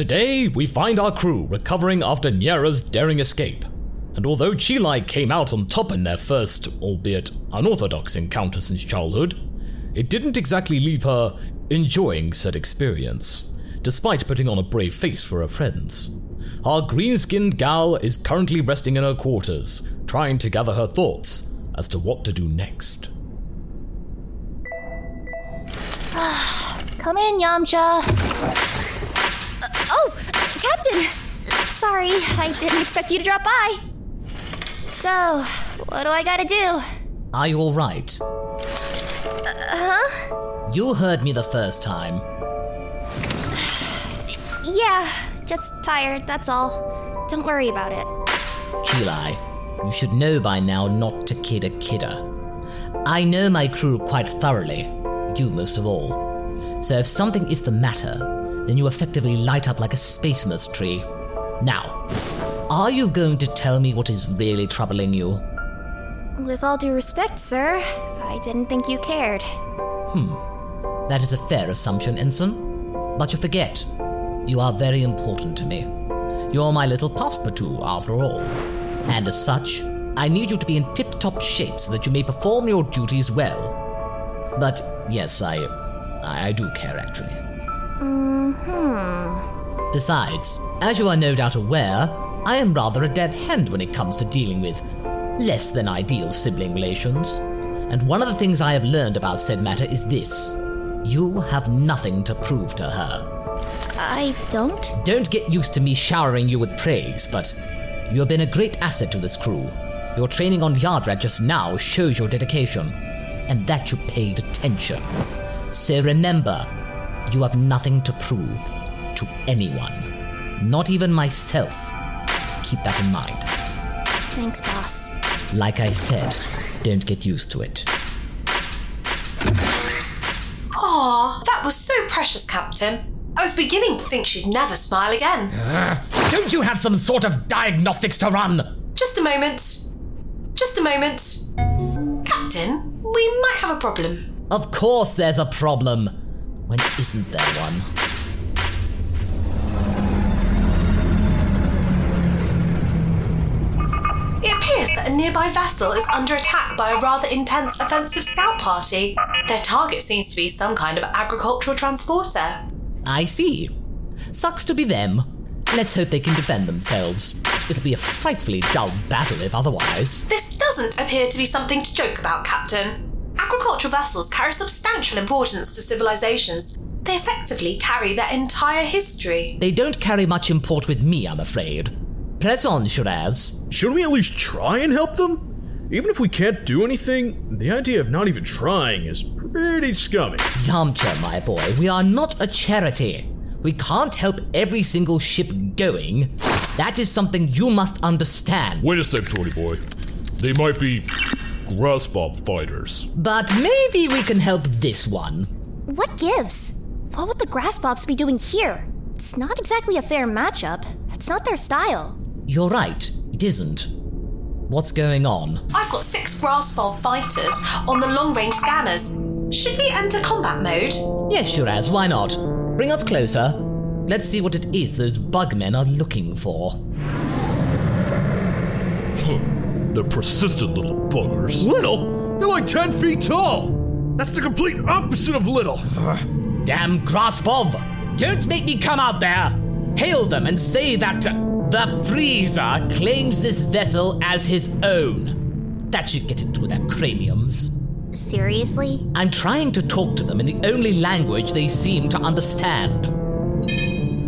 Today, we find our crew recovering after Nyera's daring escape. And although Chilai came out on top in their first, albeit unorthodox encounter since childhood, it didn't exactly leave her enjoying said experience, despite putting on a brave face for her friends. Our green skinned gal is currently resting in her quarters, trying to gather her thoughts as to what to do next. Ah, come in, Yamcha. Uh, Captain! Sorry, I didn't expect you to drop by. So, what do I gotta do? Are you alright? Huh? You heard me the first time. Yeah, just tired, that's all. Don't worry about it. Chilai, you should know by now not to kid a kidder. I know my crew quite thoroughly, you most of all. So if something is the matter, then you effectively light up like a space tree. Now, are you going to tell me what is really troubling you? With all due respect, sir, I didn't think you cared. Hmm. That is a fair assumption, Ensign. But you forget, you are very important to me. You're my little Passepartout, after all. And as such, I need you to be in tip top shape so that you may perform your duties well. But yes. I, I do care, actually. Hmm. Besides, as you are no doubt aware, I am rather a dead hand when it comes to dealing with less than ideal sibling relations. And one of the things I have learned about said matter is this you have nothing to prove to her. I don't? Don't get used to me showering you with praise, but you have been a great asset to this crew. Your training on Yardrat just now shows your dedication, and that you paid attention. So remember, you have nothing to prove to anyone, not even myself. Keep that in mind. Thanks, boss. Like I said, don't get used to it. Aw, that was so precious, Captain. I was beginning to think she'd never smile again. Ah, don't you have some sort of diagnostics to run? Just a moment. Just a moment. Captain, we might have a problem. Of course, there's a problem. When isn't there one? It appears that a nearby vessel is under attack by a rather intense offensive scout party. Their target seems to be some kind of agricultural transporter. I see. Sucks to be them. Let's hope they can defend themselves. It'll be a frightfully dull battle if otherwise. This doesn't appear to be something to joke about, Captain. Agricultural vessels carry substantial importance to civilizations. They effectively carry their entire history. They don't carry much import with me, I'm afraid. Press on, Shiraz. Shouldn't we at least try and help them? Even if we can't do anything, the idea of not even trying is pretty scummy. Yamcha, my boy, we are not a charity. We can't help every single ship going. That is something you must understand. Wait a sec, Torty boy. They might be Graspov fighters. But maybe we can help this one. What gives? What would the Graspovs be doing here? It's not exactly a fair matchup. It's not their style. You're right, it isn't. What's going on? I've got six Graspov fighters on the long range scanners. Should we enter combat mode? Yes, Shiraz, why not? Bring us closer. Let's see what it is those bugmen are looking for. They're persistent little buggers. Little? They're like 10 feet tall! That's the complete opposite of little. Damn Graspov! Don't make me come out there! Hail them and say that the Freezer Claims this vessel as his own. That should get into their craniums. Seriously? I'm trying to talk to them in the only language they seem to understand.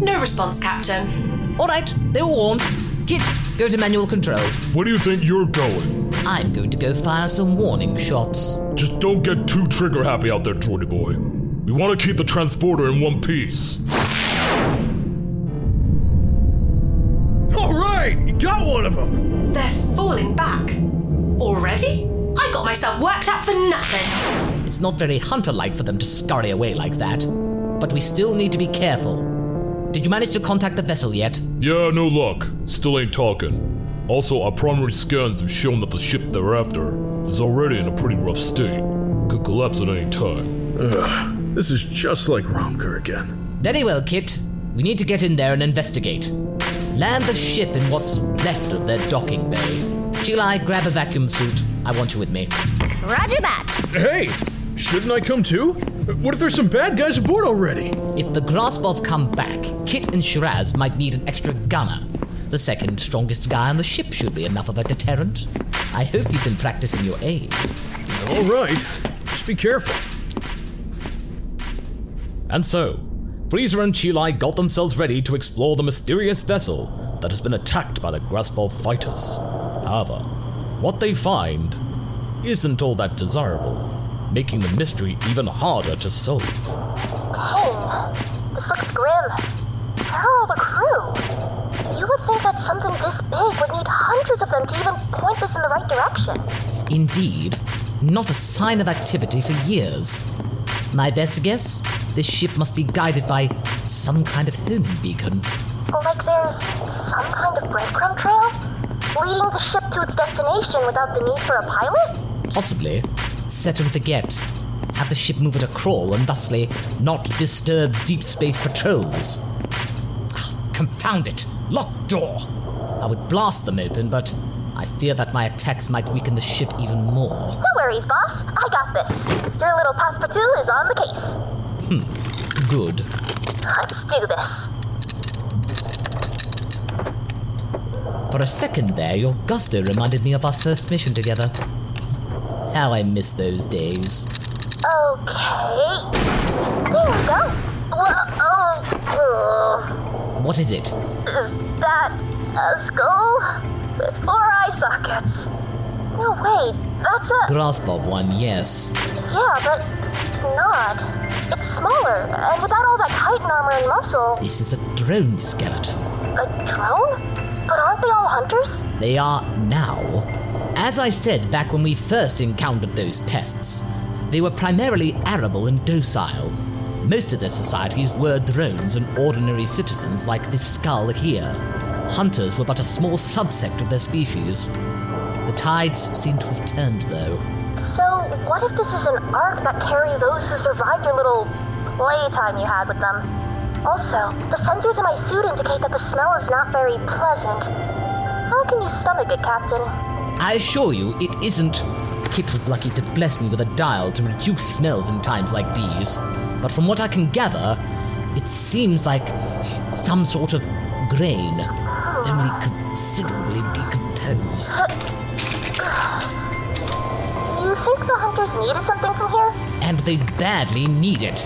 No response, Captain. Alright, they were warned. Kit, go to manual control. Where do you think you're going? I'm going to go fire some warning shots. Just don't get too trigger happy out there, Torty boy. We want to keep the transporter in one piece. Alright, you got one of them! They're falling back. Already? I got myself worked up for nothing. It's not very hunter like for them to scurry away like that. But we still need to be careful. Did you manage to contact the vessel yet? Yeah, no luck. Still ain't talking. Also, our primary scans have shown that the ship they're after is already in a pretty rough state. Could collapse at any time. Ugh, this is just like Romker again. Very well, Kit. We need to get in there and investigate. Land the ship in what's left of their docking bay. Chilai, grab a vacuum suit. I want you with me. Roger that. Hey, shouldn't I come too? What if there's some bad guys aboard already? If the Graspov come back, Kit and Shiraz might need an extra gunner. The second strongest guy on the ship should be enough of a deterrent. I hope you've been practicing your aim. All right, just be careful. And so, Freezer and Chilai got themselves ready to explore the mysterious vessel that has been attacked by the Graspov fighters. However, what they find isn't all that desirable, making the mystery even harder to solve. Dang, this looks grim. Where are all the crew? You would think that something this big would need hundreds of them to even point this in the right direction. Indeed, not a sign of activity for years. My best guess? This ship must be guided by some kind of home beacon. Like there's some kind of breadcrumb trail? Leading the ship to its destination without the need for a pilot? Possibly. Set and forget. Have the ship move at a crawl and thusly not disturb deep space patrols. Ah, Confound it! Locked door! I would blast them open, but I fear that my attacks might weaken the ship even more. No worries, boss. I got this. Your little passepartout is on the case. Hmm. Good. Let's do this. For a second there, your gusto reminded me of our first mission together. How I miss those days. Okay. There we go. Wha- Oh, What is it? Is that a skull with four eye sockets? No, wait. That's a Graspov one, yes. yeah, but not. It's smaller and without all that chitin armor and muscle. This is a drone skeleton. A drone? But aren't they all hunters? They are now. As I said back when we first encountered those pests, they were primarily arable and docile. Most of their societies were drones and ordinary citizens like this skull here. Hunters were but a small subsect of their species. The tides seem to have turned, though. So, what if this is an ark that carry those who survived your little playtime you had with them? Also, the sensors in my suit indicate that the smell is not very pleasant. How can you stomach it, Captain? I assure you, it isn't. Kit was lucky to bless me with a dial to reduce smells in times like these. But from what I can gather, it seems like some sort of grain, only considerably decomposed. You think the hunters needed something from here? And they badly need it.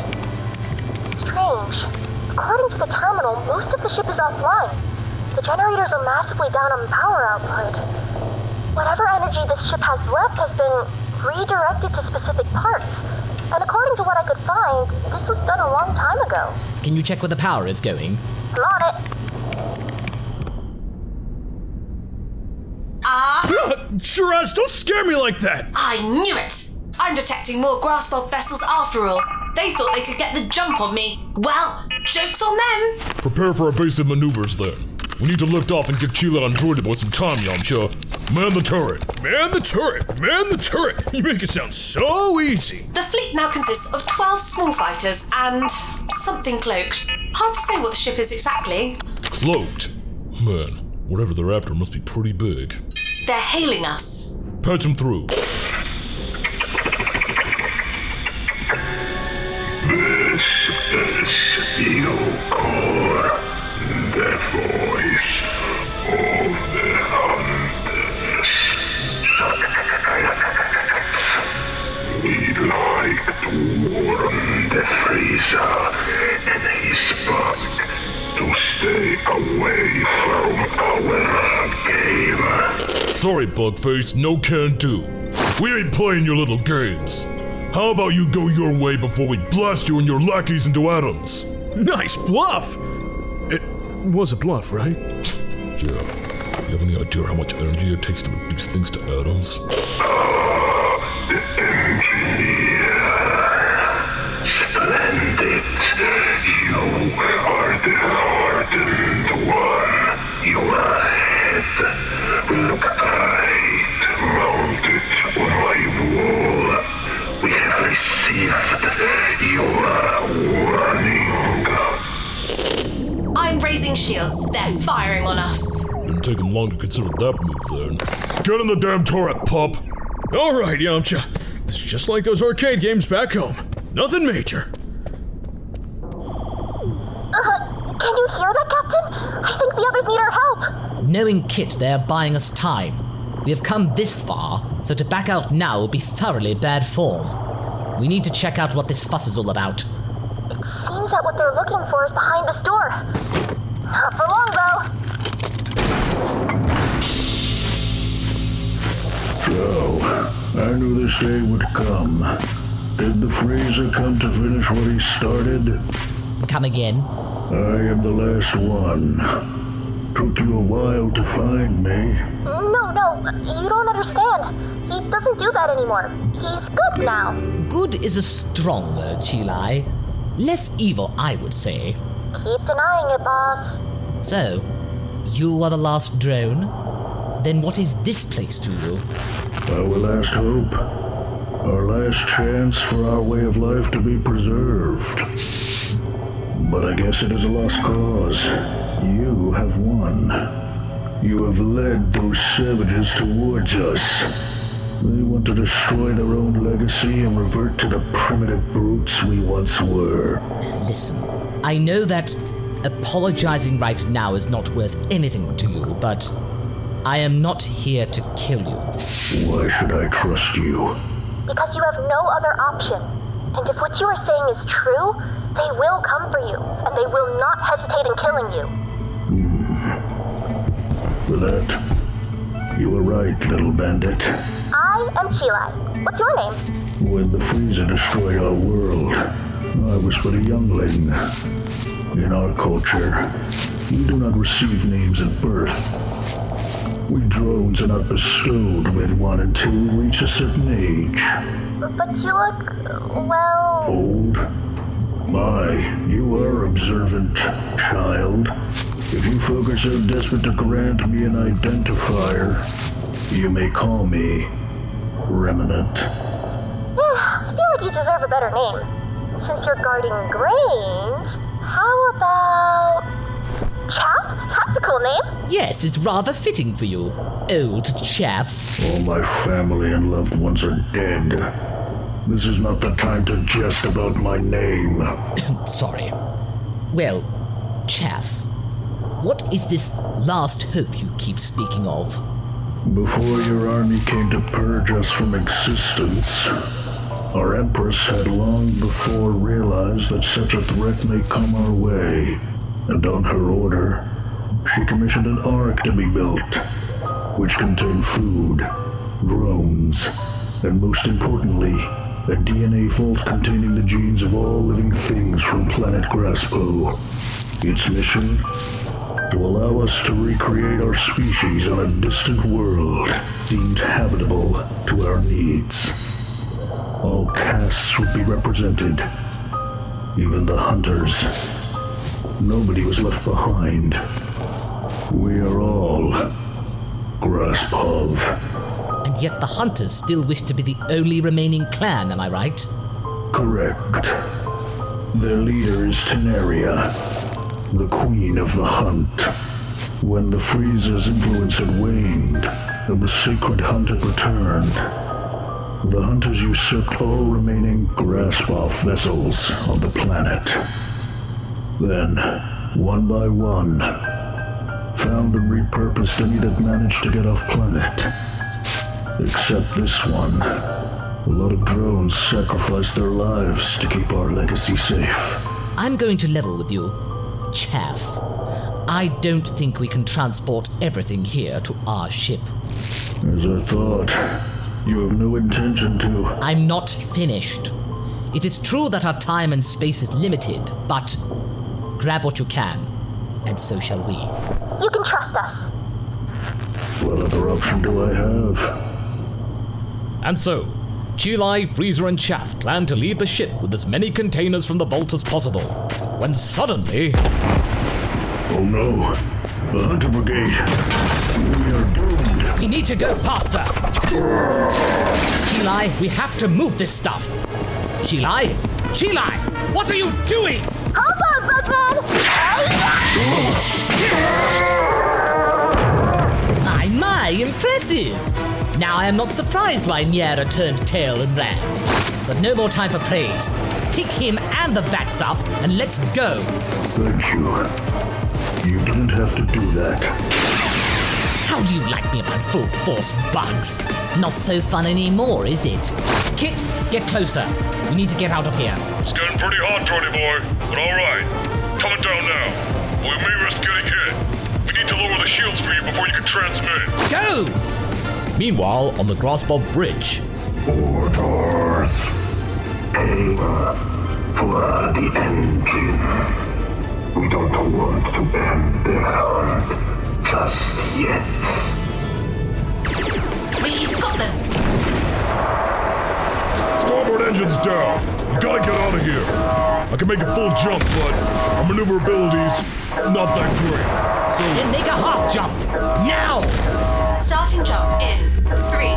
Strange. According to the terminal, most of the ship is offline. The generators are massively down on power output. Whatever energy this ship has left has been redirected to specific parts. And according to what I could find, this was done a long time ago. Can you check where the power is going? I'm on it. Ah, Shiraz, don't scare me like that! I knew it! I'm detecting more Graspov vessels after all. They thought they could get the jump on me. Well, joke's on them. Prepare for our basic maneuvers then. We need to lift off and get Chila and Droided with some time, Yamcha. Man the turret. Man the turret! Man the turret! You make it sound so easy! The fleet now consists of 12 small fighters and something cloaked. Hard to say what the ship is exactly. Cloaked. Man, whatever they're after must be pretty big. They're hailing us. Patch them through. Yukor, the voice of the Sorry, Bugface, no can do. We ain't playing your little games. How about you go your way before we blast you and your lackeys into atoms? Nice bluff! It was a bluff, right? Yeah. You have any idea how much energy it takes to reduce things to atoms? Ah, Splendid. Shields. They're firing on us. Didn't take him long to consider that move then. Get in the damn turret, pup! Alright, Yamcha. It's just like those arcade games back home. Nothing major. Uh, can you hear that, Captain? I think the others need our help. Knowing Kit, they are buying us time. We have come this far, so to back out now would be thoroughly bad form. We need to check out what this fuss is all about. It seems that what they're looking for is behind this door. Not for long, though. So, I knew this day would come. Did the Freezer come to finish what he started? Come again? I am the last one. Took you a while to find me. No, no, you don't understand. He doesn't do that anymore. He's good now. Good is a strong word, Chilai. Less evil, I would say. Keep denying it, boss. So, you are the last drone? Then what is this place to you? Our last hope. Our last chance for our way of life to be preserved. But I guess it is a lost cause. You have won. You have led those savages towards us. They want to destroy their own legacy and revert to the primitive brutes we once were. Listen, I know that apologizing right now is not worth anything to you, but I am not here to kill you. Why should I trust you? Because you have no other option. And if what you are saying is true, they will come for you, and they will not hesitate in killing you. Hmm. For that, you were right, little bandit. I am Chilai. What's your name? When the Freezer destroyed our world, I was but a youngling. In our culture, we do not receive names at birth. We drones are not bestowed with one until we reach a certain age. But you look, well. Old? My, you are observant, child. If you folk are so desperate to grant me an identifier, you may call me Remnant. I feel like you deserve a better name. Since you're guarding grains, how about. Chaff? That's a cool name. Yes, it's rather fitting for you, old chaff. All my family and loved ones are dead. This is not the time to jest about my name. Sorry. Well, chaff, what is this last hope you keep speaking of? Before your army came to purge us from existence, our Empress had long before realized that such a threat may come our way, and on her order, she commissioned an ark to be built, which contained food, drones, and most importantly, a DNA vault containing the genes of all living things from planet Graspo. Its mission? To allow us to recreate our species on a distant world deemed habitable to our needs. All castes would be represented, even the hunters. Nobody was left behind. We are all Graspov. And yet the hunters still wish to be the only remaining clan, am I right? Correct. Their leader is Tenaria, the queen of the hunt. When the Freezer's influence had waned and the sacred hunt had returned, the hunters usurped all remaining Graspov vessels on the planet. Then, one by one, found and repurposed any that managed to get off planet. Except this one. A lot of drones sacrificed their lives to keep our legacy safe. I'm going to level with you. Chaff. I don't think we can transport everything here to our ship. As I thought, you have no intention to. I'm not finished. It is true that our time and space is limited, but grab what you can, and so shall we. You can trust us. What other option do I have? And so, Chilai, Freezer, and Chaff plan to leave the ship with as many containers from the vault as possible. When suddenly, Oh no! The Hunter Brigade! We are doomed! We need to go faster! Chilai, we have to move this stuff. Chilai, Chilai, what are you doing? Hold on, Batman. My, my, impressive. Now I am not surprised why Niera turned tail and ran. But no more time for praise. Pick him and the vats up and let's go. Thank you. You didn't have to do that. How do you like me at my full force, Bugs? Not so fun anymore, is it? Kit, get closer. We need to get out of here. It's getting pretty hot, Johnny boy, but alright. Coming down now. We may risk getting hit. We need to lower the shields for you before you can transmit. Go! Meanwhile, on the Graspov Bridge, Orders. Aim for the engine. We don't want to end the hunt just yet. We've got them. Starboard engine's down. You gotta get out of here. I can make a full jump, but our maneuverability's not that great. So Then make a half jump! Now! Starting jump in three,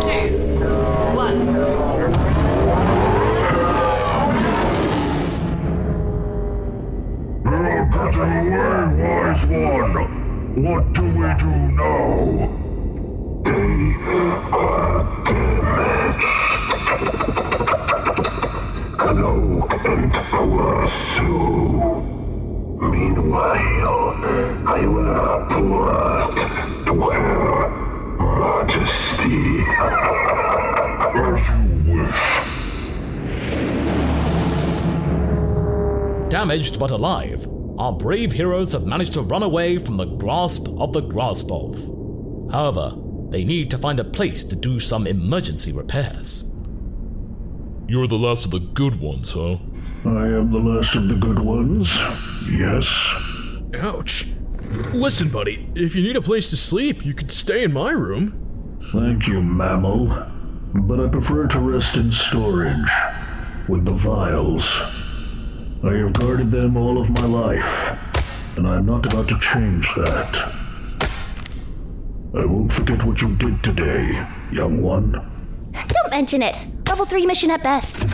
two, one. You're getting away, wise one. What do we do now? They are damaged. Cloak and pursue. Meanwhile, I will report to Her Majesty. As you wish. damaged but alive, our brave heroes have managed to run away from the grasp of the Graspov. However, they need to find a place to do some emergency repairs. you're the last of the good ones, huh? I am the last of the good ones. Yes. Ouch. Listen, buddy, if you need a place to sleep, you could stay in my room. Thank you, mammal. But I prefer to rest in storage with the vials. I have guarded them all of my life, and I'm not about to change that. I won't forget what you did today, young one. Don't mention it. Level 3 mission at best.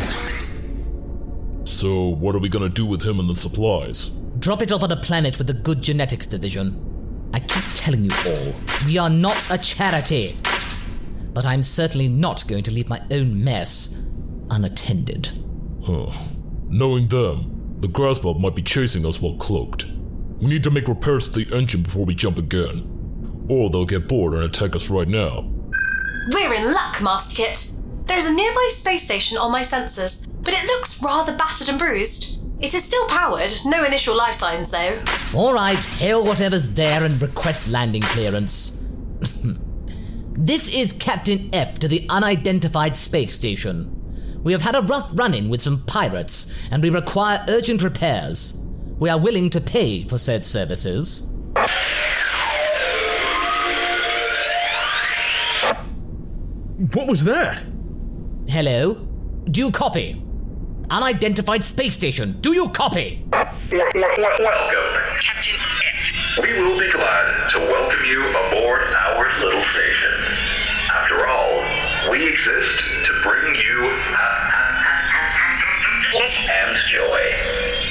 So, what are we gonna do with him and the supplies? Drop it off on a planet with a good genetics division. I keep telling you all, we are not a charity. But I'm certainly not going to leave my own mess unattended. Huh. Knowing them, the Graspov might be chasing us while cloaked. We need to make repairs to the engine before we jump again. Or they'll get bored and attack us right now. We're in luck, Master Kit. There is a nearby space station on my sensors, but it looks rather battered and bruised. It is still powered, no initial life signs though. Alright, hail whatever's there and request landing clearance. this is Captain F to the unidentified space station. We have had a rough run in with some pirates, and we require urgent repairs. We are willing to pay for said services. What was that? Hello? Do you copy? Unidentified space station, do you copy? Welcome, Captain F. We will be glad to welcome you aboard our little station. After all, we exist to bring you ha- ha- ha- ha- happiness and joy.